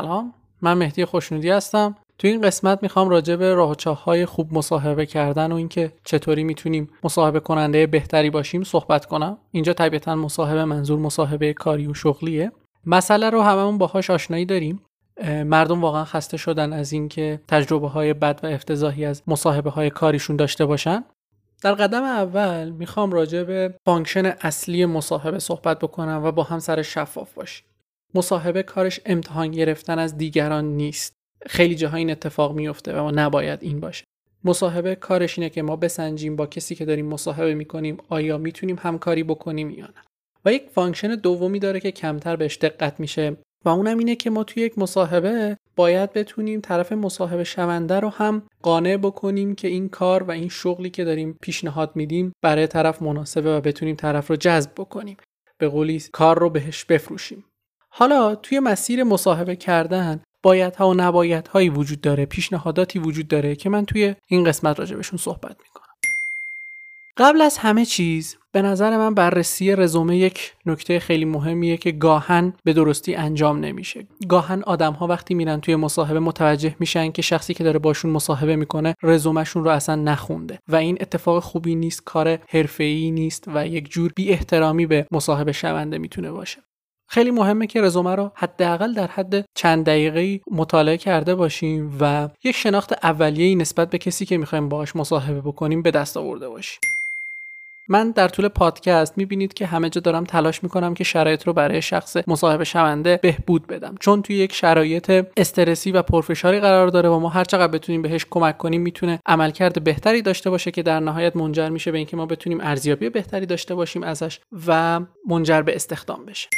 سلام. من مهدی خوشنودی هستم. تو این قسمت می‌خوام راجع به راه های خوب مصاحبه کردن و اینکه چطوری می‌تونیم مصاحبه کننده بهتری باشیم صحبت کنم. اینجا طبیعتا مصاحبه منظور مصاحبه کاری و شغلیه. مسئله رو هممون باهاش آشنایی داریم. مردم واقعا خسته شدن از اینکه تجربه های بد و افتضاحی از مصاحبه های کاریشون داشته باشن. در قدم اول می‌خوام راجع به function اصلی مصاحبه صحبت بکنم و با هم سرش شفاف باشیم. مصاحبه کارش امتحان گرفتن از دیگران نیست. خیلی جاها این اتفاق میفته و نباید این باشه. مصاحبه کارش اینه که ما بسنجیم با کسی که داریم مصاحبه می‌کنیم آیا می‌تونیم همکاری بکنیم یا نه؟ و یک function دومی داره که کمتر بهش دقت میشه و اونم اینه که ما توی یک مصاحبه باید بتونیم طرف مصاحبه شونده رو هم قانع بکنیم که این کار و این شغلی که داریم پیشنهاد میدیم برای طرف مناسبه و بتونیم طرف رو جذب بکنیم. به قولی کار رو بهش بفروشیم. حالا توی مسیر مصاحبه کردن باید ها و نباید هایی وجود داره پیشنهاداتی وجود داره که من توی این قسمت راجبشون صحبت می‌کنم. قبل از همه چیز به نظر من بررسی رزومه یک نکته خیلی مهمیه که گاهن به درستی انجام نمیشه. گاهن آدم ها وقتی میرن توی مصاحبه متوجه میشن که شخصی که داره باشون مصاحبه می‌کنه رزومهشون رو اصلا نخونده و این اتفاق خوبی نیست کار حرفه‌ای نیست و یک جور بی احترامی به مصاحبه شونده می‌تونه باشه. خیلی مهمه که رزومه رو حداقل در حد چند دقیقه مطالعه کرده باشیم و یک شناخت اولیه‌ای نسبت به کسی که می‌خوایم باهاش مصاحبه بکنیم به دست آورده باشیم. من در طول پادکست می‌بینید که همه جا دارم تلاش می‌کنم که شرایط رو برای شخص مصاحبه شونده بهبود بدم. چون توی یک شرایط استرسی و پرفشاری قرار داره و ما هر چقدر بتونیم بهش کمک کنیم می‌تونه عملکرد بهتری داشته باشه که در نهایت منجر میشه به اینکه ما بتونیم ارزیابی بهتری داشته باشیم ازش و منجر به استخدام بشه.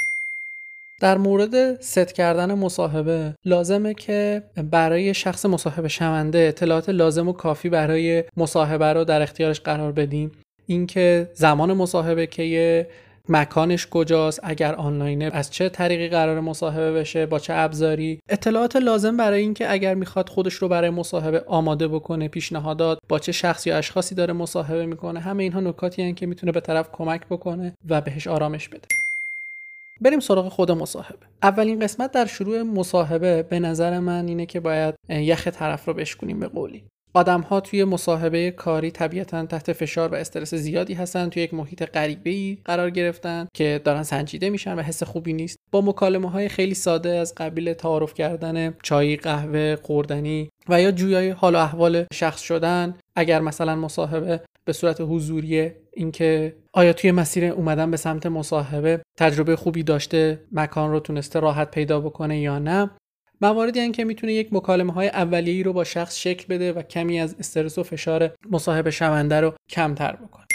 در مورد ست کردن مصاحبه لازمه که برای شخص مصاحبه شونده اطلاعات لازم و کافی برای مصاحبه رو در اختیارش قرار بدیم. اینکه زمان مصاحبه که مکانش کجاست اگر آنلاینه از چه طریقی قرار مصاحبه بشه با چه ابزاری. اطلاعات لازم برای اینکه اگر می‌خواد خودش رو برای مصاحبه آماده بکنه پیشنهادات با چه شخص یا اشخاصی داره مصاحبه می‌کنه همه اینها نکاتی هستند که می‌تونه به طرف کمک بکنه و بهش آرامش بده. بریم سراغ خود مصاحبه. اولین قسمت در شروع مصاحبه به نظر من اینه که باید یخ طرف رو بشکنیم به قولی. آدم ها توی مصاحبه کاری طبیعتا تحت فشار و استرس زیادی هستن توی یک محیط غریبه ای قرار گرفتن که دارن سنجیده میشن و حس خوبی نیست. با مکالمه های خیلی ساده از قبیل تعارف کردن چای قهوه خوردنی و یا جویای حال و احوال شخص شدن اگر مثلا مصاحبه به صورت حضوری اینکه آیا توی مسیر اومدن به سمت مصاحبه تجربه خوبی داشته مکان رو تونسته راحت پیدا بکنه یا نه. مواردی هستند که می‌تونه یک مکالمه های اولیه‌ای رو با شخص شکل بده و کمی از استرس و فشار مصاحبه شونده رو کمتر بکنه.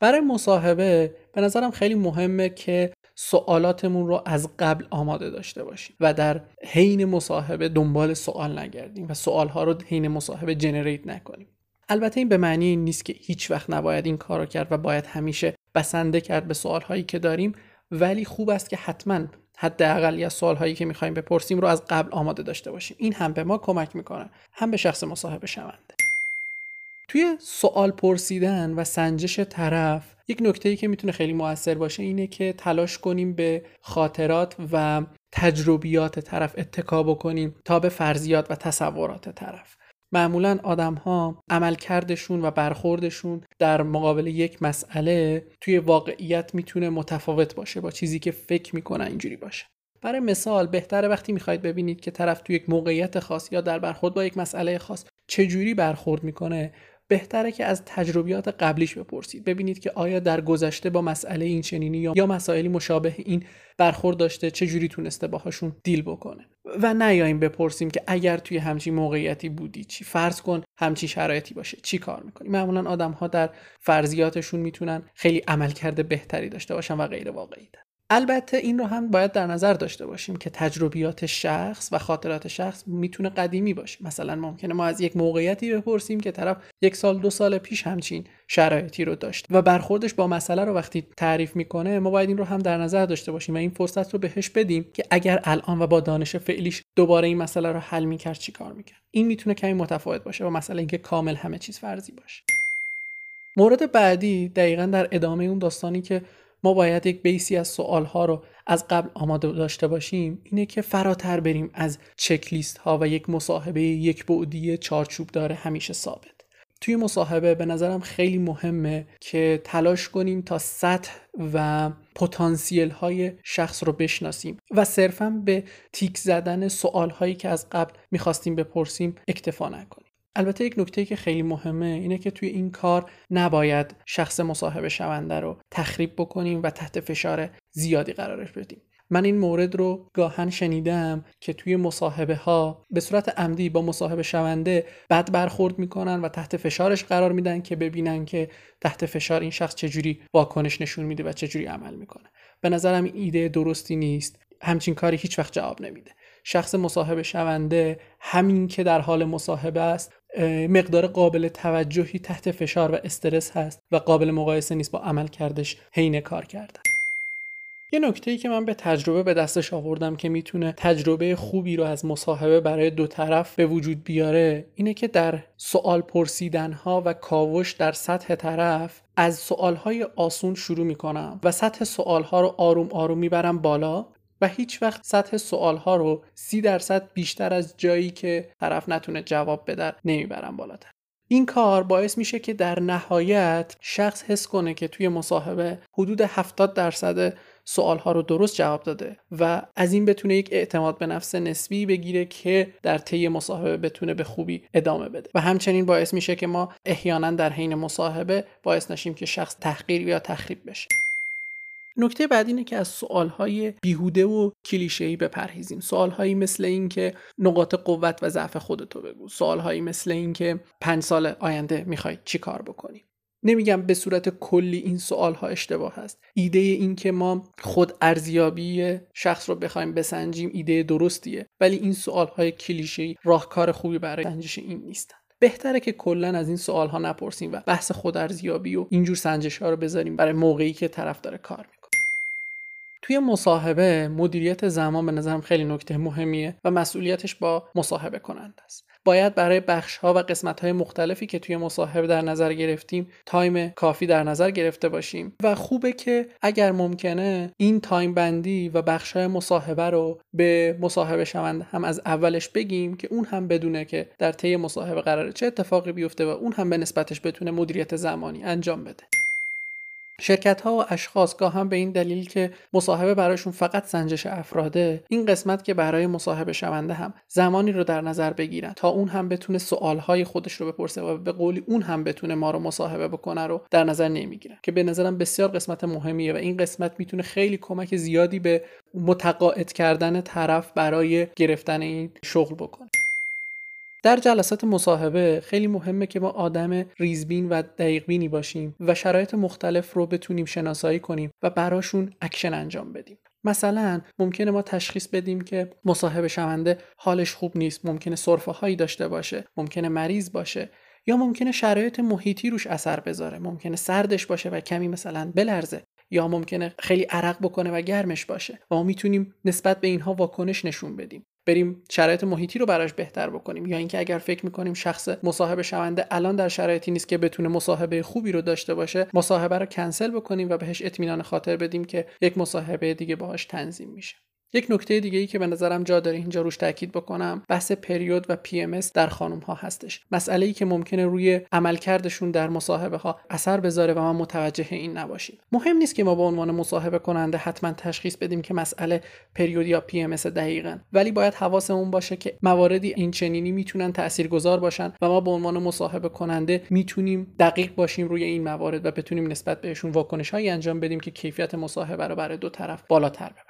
برای مصاحبه به نظرم خیلی مهمه که سوالاتمون رو از قبل آماده داشته باشیم و در حین مصاحبه دنبال سوال نگردیم و سوالها رو حین مصاحبه جنریت نکنیم. البته این به معنی این نیست که هیچ وقت نباید این کار رو کرد و باید همیشه بسنده کرد به سوالهایی که داریم ولی خوب است که حتما حداقل یا سوال هایی که می‌خوایم بپرسیم رو از قبل آماده داشته باشیم. این هم به ما کمک می‌کنه هم به شخص مصاحبه شونده. توی سوال پرسیدن و سنجش طرف یک نکته ای که می‌تونه خیلی موثر باشه اینه که تلاش کنیم به خاطرات و تجربیات طرف اتکا بکنیم تا به فرضیات و تصورات طرف. معمولا آدم ها عملکردشون و برخوردشون در مقابل یک مسئله توی واقعیت می‌تونه متفاوت باشه با چیزی که فکر می‌کنن اینجوری باشه. برای مثال بهتره وقتی می‌خواید ببینید که طرف توی یک موقعیت خاص یا در برخورد با یک مسئله خاص چجوری برخورد می‌کنه بهتره که از تجربیات قبلیش بپرسید. ببینید که آیا در گذشته با مسئله این چنینی یا مسائلی مشابه این برخورد داشته چه جوری تونسته باهاشون دیل بکنه. و نیاییم بپرسیم که اگر توی همچین موقعیتی بودی چی؟ فرض کن همچین شرایطی باشه. چی کار می‌کنی؟ معمولا آدم ها در فرضیاتشون می‌تونن خیلی عملکرد بهتری داشته باشن و غیر واقعی البته این رو هم باید در نظر داشته باشیم که تجربیات شخص و خاطرات شخص می‌تونه قدیمی باشه. مثلا ممکنه ما از یک موقعیتی بپرسیم که طرف یک سال دو سال پیش همچین شرایطی رو داشت و برخوردش با مسئله رو وقتی تعریف می‌کنه ما باید این رو هم در نظر داشته باشیم و این فرصت رو بهش بدیم که اگر الان و با دانش فعلیش دوباره این مسئله رو حل می‌کرد چی کار می‌کرد؟ این می‌تونه کمی متفاوت باشه با مسئله اینکه کامل همه چیز فرضی باشه. مورد بعدی دقیقا در ادامه اون داستانی که ما باید یک بیسی از سوال ها رو از قبل آماده داشته باشیم. اینه که فراتر بریم از چک لیست ها و یک مصاحبه یک بعدی چارچوب داره همیشه ثابت. توی مصاحبه به نظرم خیلی مهمه که تلاش کنیم تا سطح و پتانسیل های شخص رو بشناسیم و صرفا به تیک زدن سوال هایی که از قبل می‌خواستیم بپرسیم اکتفا نکنیم. البته یک نکته که خیلی مهمه اینه که توی این کار نباید شخص مصاحبه شونده رو تخریب بکنیم و تحت فشار زیادی قرارش بدیم. من این مورد رو گاهن شنیدم که توی مصاحبه ها به صورت عمدی با مصاحبه شونده بد برخورد می‌کنن و تحت فشارش قرار میدن که ببینن که تحت فشار این شخص چجوری واکنش نشون میده و چجوری عمل می‌کنه. به نظرم ایده درستی نیست. همچین کاری هیچ وقت جواب نمیده. شخص مصاحبه شونده همین که در حال مصاحبه است مقدار قابل توجهی تحت فشار و استرس هست و قابل مقایسه نیست با عمل کردش حین کار کردن. یه نکته ای که من به تجربه به دستش آوردم که می‌تونه تجربه خوبی رو از مصاحبه برای دو طرف به وجود بیاره اینه که در سوال پرسیدن ها و کاوش در سطح طرف از سوال های آسون شروع می‌کنم و سطح سوال ها رو آروم آروم می‌برم بالا و هیچ وقت سطح سوال ها رو سی درصد بیشتر از جایی که طرف نتونه جواب بده نمی‌برم بالاتر. این کار باعث میشه که در نهایت شخص حس کنه که توی مصاحبه حدود 70 درصد سوال ها رو درست جواب داده و از این بتونه یک اعتماد به نفس نسبی بگیره که در طی مصاحبه بتونه به خوبی ادامه بده. و همچنین باعث میشه که ما احیانا در حین مصاحبه باعث نشیم که شخص تحقیر یا تخریب بشه. نکته بعد اینه که از سوالهای بیهوده و کلیشه‌ای بپرهیزیم. سوالهایی مثل اینکه نقاط قوت و ضعف خودتو بگو. سوالهایی مثل اینکه پنج سال آینده می‌خوای چی کار بکنی؟ نمیگم به صورت کلی این سوال ها اشتباه هست. ایده این که ما خود ارزیابی شخص رو بخوایم بسنجیم ایده درستیه. ولی این سوال های کلیشه راهکار خوبی برای سنجش این نیستن. بهتره که کلا از این سوال ها نپرسیم و بحث خود ارزیابی و اینجور سنجش ها رو بذاریم برای موقعی که طرف داره کار می‌کنه. توی مصاحبه مدیریت زمان به نظرم خیلی نکته مهمیه و مسئولیتش با مصاحبه کننده است. باید برای بخش ها و قسمت های مختلفی که توی مصاحبه در نظر گرفتیم time کافی در نظر گرفته باشیم و خوبه که اگر ممکنه این time بندی و بخش های مصاحبه رو به مصاحبه شونده هم از اولش بگیم که اون هم بدونه که در طی مصاحبه قراره چه اتفاقی بیفته و اون هم به نسبتش بتونه مدیریت زمانی انجام بده. شرکت ها و اشخاص گاها هم به این دلیل که مصاحبه برایشون فقط سنجش افراده این قسمت که برای مصاحبه شونده هم زمانی رو در نظر بگیرن تا اون هم بتونه سوال خودش رو بپرسه و به قولی اون هم بتونه ما رو مصاحبه بکنه رو در نظر نمی‌گیرن. که به نظرم بسیار قسمت مهمیه و این قسمت می‌تونه خیلی کمک زیادی به متقاعد کردن طرف برای گرفتن این شغل بکنه. در جلسات مصاحبه خیلی مهمه که ما آدم ریزبین و دقیقبینی باشیم و شرایط مختلف رو بتونیم شناسایی کنیم و براشون اکشن انجام بدیم. مثلا ممکنه ما تشخیص بدیم که مصاحبه شونده حالش خوب نیست ممکنه سرفه هایی داشته باشه ممکنه مریض باشه یا ممکنه شرایط محیطی روش اثر بذاره ممکنه سردش باشه و کمی مثلا بلرزه یا ممکنه خیلی عرق بکنه و گرمش باشه و ما می‌تونیم نسبت به اینها واکنش نشون بدیم. بریم شرایط محیطی رو براش بهتر بکنیم. یا اینکه اگر فکر می‌کنیم شخص مصاحبه شونده الان در شرایطی نیست که بتونه مصاحبه خوبی رو داشته باشه مصاحبه رو کنسل بکنیم و بهش اطمینان خاطر بدیم که یک مصاحبه دیگه باهاش تنظیم میشه. یک نکته دیگه ای که به نظرم جا داره اینجا روش تاکید بکنم بحث پریود و پی ام در خانم ها هستش. مسئله ای که ممکنه روی عملکردشون در مصاحبه ها اثر بذاره و ما متوجه این نباشیم. مهم نیست که ما به عنوان مصاحبه کننده حتما تشخیص بدیم که مسئله پریود یا ام دقیقا. ولی باید حواسمون باشه که مواردی این چنینی می‌تونن تاثیرگذار باشن و ما به عنوان مصاحبه کننده می‌تونیم دقیق باشیم روی این موارد و بتونیم نسبت بهشون واکنش انجام بدیم که کیفیت مصاحبه رو برای دو طرف بالاتر ببره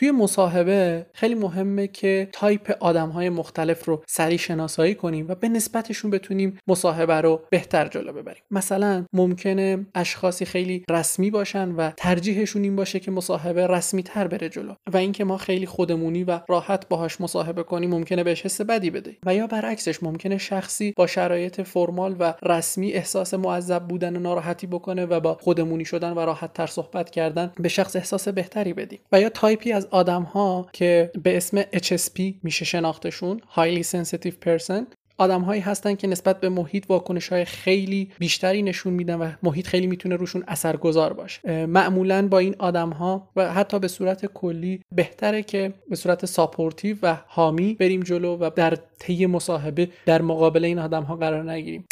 توی مصاحبه خیلی مهمه که تایپ آدم های مختلف رو سریع شناسایی کنیم و به نسبتشون بتونیم مصاحبه رو بهتر جلو ببریم. مثلا ممکنه اشخاصی خیلی رسمی باشن و ترجیحشون این باشه که مصاحبه رسمی تر بره جلو و اینکه ما خیلی خودمونی و راحت باهاش مصاحبه کنیم ممکنه بهش حس بدی بده. و یا برعکسش ممکنه شخصی با شرایط formal و رسمی احساس معذب بودن و ناراحتی بکنه و با خودمونی شدن و راحت تر صحبت کردن به شخص احساس بهتری بدیم. و یا تایپی از آدم ها که به اسم HSP میشه شناختشون Highly Sensitive Person آدمهایی هستن که نسبت به محیط واکنش های خیلی بیشتری نشون میدن و محیط خیلی می‌تونه روشون اثرگذار باشه. معمولا با این آدم ها و حتی به صورت کلی بهتره که به صورت supportive و حامی بریم جلو و در طی مصاحبه در مقابل این آدم ها قرار نگیریم.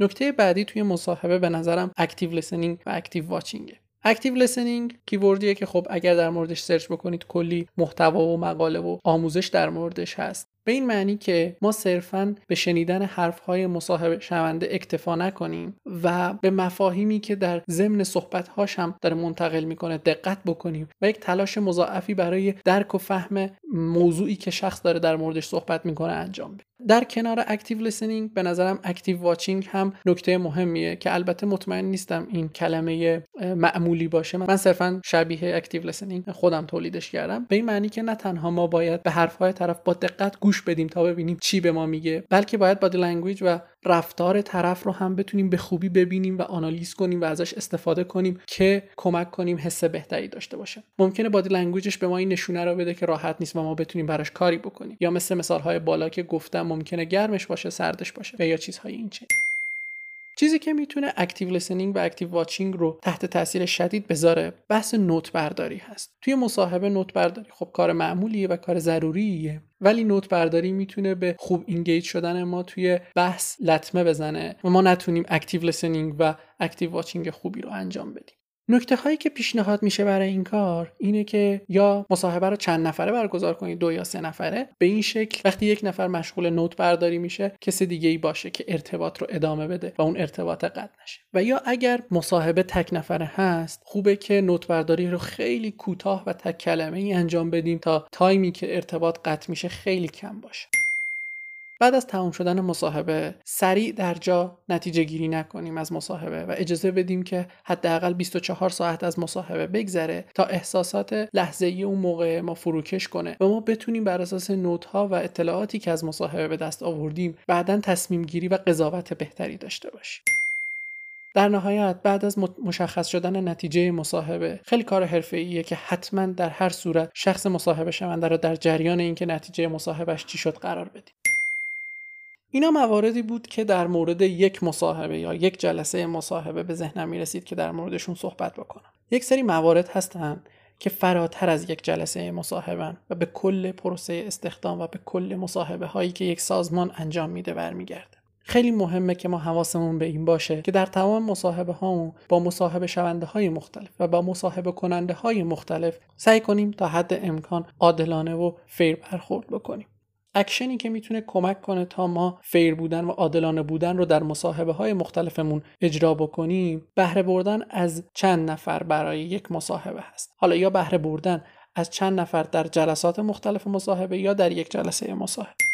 نکته بعدی توی مصاحبه به نظرم active listening و active watching ه active listening keyword یه که خب اگر در موردش search بکنید کلی محتوا و مقاله و آموزش در موردش هست. به این معنی که ما صرفا به شنیدن حرفهای مصاحبه شونده اکتفا نکنیم و به مفاهیمی که در ضمن صحبتهاش هم داره منتقل می‌کنه دقت بکنیم و یک تلاش مضاعفی برای درک و فهم موضوعی که شخص داره در موردش صحبت می‌کنه انجام بدیم در کنار active listening به نظرم active watching هم نکته مهمیه که البته مطمئن نیستم این کلمه معمولی باشه. من صرفا شبیه active listening خودم تولیدش کردم. به این معنی که نه تنها ما باید به حرفهای طرف با دقت گوش بدیم تا ببینیم چی به ما میگه. بلکه باید body language و رفتار طرف رو هم بتونیم به خوبی ببینیم و آنالیز کنیم و ازش استفاده کنیم که کمک کنیم حس بهتری داشته باشه. ممکنه body language ش به ما این نشونه رو بده که راحت نیست و ما بتونیم براش کاری بکنیم. یا مثل مثالهای بالا که گفتم ممکنه گرمش باشه سردش باشه و یا چیزهای این چیزی که می‌تونه active listening و active watching رو تحت تاثیر شدید بذاره بحث note برداری هست. توی مصاحبه note برداری خب کار معمولیه و کار ضروریه ولی note برداری می‌تونه به خوب engage شدن ما توی بحث لطمه بزنه و ما نتونیم active listening و active watching خوبی رو انجام بدیم. نکته هایی که پیشنهاد میشه برای این کار اینه که یا مصاحبه رو چند نفره برگزار کنید دو یا سه نفره به این شکل وقتی یک نفر مشغول note برداری میشه کسی دیگه ای باشه که ارتباط رو ادامه بده و اون ارتباط قطع نشه. و یا اگر مصاحبه تک نفره هست خوبه که note برداری رو خیلی کوتاه و تک کلمه ای انجام بدیم تا time ی که ارتباط قطع میشه خیلی کم باشه. بعد از تمام شدن مصاحبه سریع در جا نتیجه گیری نکنیم از مصاحبه و اجازه بدیم که حداقل 24 ساعت از مصاحبه بگذره تا احساسات لحظه ای اون موقع ما فروکش کنه و ما بتونیم بر اساس نوت ها و اطلاعاتی که از مصاحبه به دست آوردیم بعدا تصمیم گیری و قضاوت بهتری داشته باشیم. در نهایت بعد از مشخص شدن نتیجه مصاحبه خیلی کار حرفه‌ایه که حتما در هر صورت شخص مصاحبه شونده را در جریان اینکه نتیجه مصاحبهش چی شد قرار بدیم. اینا مواردی بود که در مورد یک مصاحبه یا یک جلسه مصاحبه به ذهنم می رسید که در موردشون صحبت بکنم. یک سری موارد هستن که فراتر از یک جلسه مصاحبه و به کل پروسه استخدام و به کل مصاحبه هایی که یک سازمان انجام میده برمیگرده. خیلی مهمه که ما حواسمون به این باشه که در تمام مصاحبه هامون با مصاحبه شونده های مختلف و با مصاحبه کننده های مختلف سعی کنیم تا حد امکان عادلانه و فیر برخورد بکنیم. اکشنی که می‌تونه کمک کنه تا ما fair بودن و عادلانه بودن رو در مصاحبه های مختلفمون اجرا بکنیم. بهره بردن از چند نفر برای یک مصاحبه هست. حالا یا بهره بردن از چند نفر در جلسات مختلف مصاحبه یا در یک جلسه مصاحبه.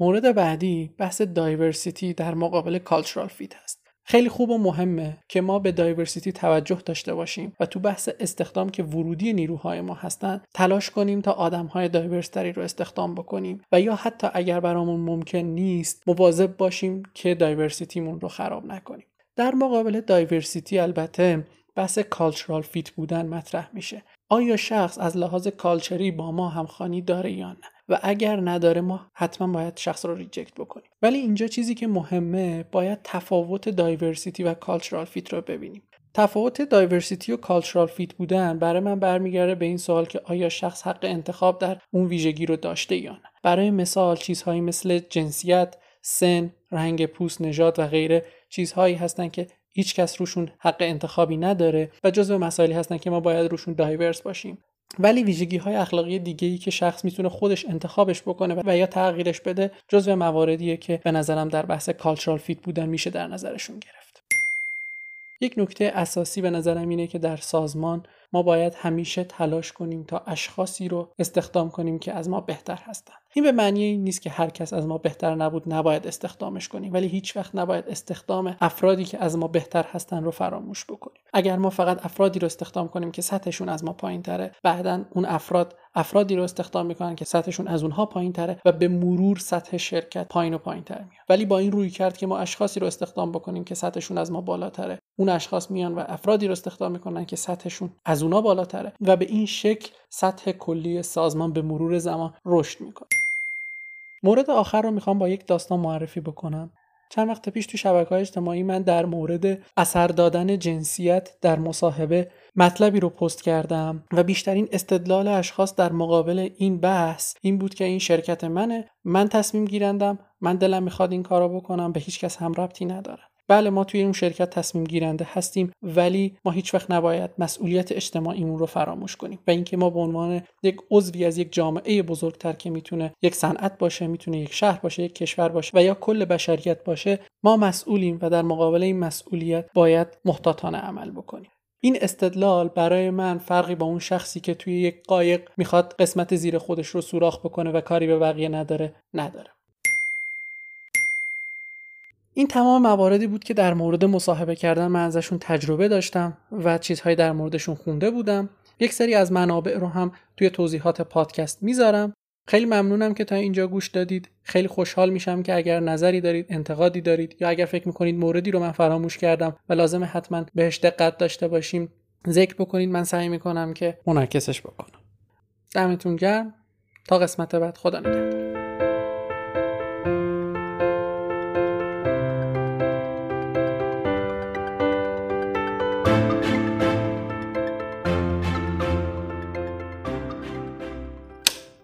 مورد بعدی بحث diversity در مقابل cultural fit هست. خیلی خوب و مهمه که ما به diversity توجه داشته باشیم و تو بحث استخدام که ورودی نیروهای ما هستن تلاش کنیم تا آدمهای diverse تری رو استخدام بکنیم و یا حتی اگر برامون ممکن نیست مواظب باشیم که diversity مون رو خراب نکنیم. در مقابل diversity البته بحث cultural fit بودن مطرح میشه. آیا شخص از لحاظ culture ی با ما همخوانی داره یا نه؟ و اگر نداره ما حتما باید شخص رو reject بکنیم. ولی اینجا چیزی که مهمه باید تفاوت diversity و cultural fit رو ببینیم. تفاوت diversity و cultural fit بودن برای من برمیگرده به این سوال که آیا شخص حق انتخاب در اون ویژگی رو داشته یا نه. برای مثال چیزهایی مثل جنسیت سن رنگ پوست نژاد و غیره چیزهایی هستن که هیچ کس روشون حق انتخابی نداره و جزو مسائلی هستن که ما باید روشون diverse باشیم. ولی ویژگی های اخلاقی دیگه ای که شخص می‌تونه خودش انتخابش بکنه و یا تغییرش بده جزو مواردیه که به نظرم در بحث cultural fit بودن میشه در نظرشون گرفت. یک نکته اساسی به نظرم اینه که در سازمان ما باید همیشه تلاش کنیم تا اشخاصی رو استخدام کنیم که از ما بهتر هستند. این به معنی این نیست که هر کس از ما بهتر نبود نباید استخدامش کنیم ولی هیچ وقت نباید استخدام افرادی که از ما بهتر هستن رو فراموش بکنیم. اگر ما فقط افرادی رو استخدام کنیم که سطحشون از ما پایین تره بعدا اون افراد افرادی رو استخدام می‌کنن که سطحشون از اونها پایین تره و به مرور سطح شرکت پایین و پایین تر میاد. ولی با این روی کرد که ما اشخاصی رو استخدام بکنیم که سطحشون از ما بالاتره. اون اشخاص میان و افرادی رو استخدام می‌کنن که سطحشون از اونها بالاتره و به این شکل سطح کلی سازمان به مرور زمان رشد می‌کنه. مورد آخر رو می‌خوام با یک داستان معرفی بکنم. چند وقت پیش تو شبکه های اجتماعی من در مورد اثر دادن جنسیت در مصاحبه مطلبی رو پست کردم و بیشترین استدلال اشخاص در مقابل این بحث این بود که این شرکت منه من تصمیم گیرندم من دلم می‌خواد این کارو بکنم به هیچ کس هم ربطی نداره. بله ما توی اون شرکت تصمیم گیرنده هستیم ولی ما هیچ وقت نباید مسئولیت اجتماعیمون رو فراموش کنیم و اینکه ما به عنوان یک عضوی از یک جامعه بزرگتر که می‌تونه یک صنعت باشه می‌تونه یک شهر باشه یک کشور باشه و یا کل بشریت باشه ما مسئولیم و در مقابل این مسئولیت باید محتاطانه عمل بکنیم. این استدلال برای من فرقی با اون شخصی که توی یک قایق می‌خواد قسمت زیر خودش رو سوراخ بکنه و کاری به بقیه نداره نداره. این تمام مواردی بود که در مورد مصاحبه کردن من ازشون تجربه داشتم و چیزهایی در موردشون خونده بودم. یک سری از منابع رو هم توی توضیحات پادکست می‌ذارم. خیلی ممنونم که تا اینجا گوش دادید. خیلی خوشحال میشم که اگر نظری دارید انتقادی دارید یا اگر فکر می‌کنید موردی رو من فراموش کردم و لازم حتما بهش دقت داشته باشیم ذکر بکنید. من سعی می‌کنم که منعکسش بکنم. دمتون گرم. تا قسمت بعد. خدا نگهدار.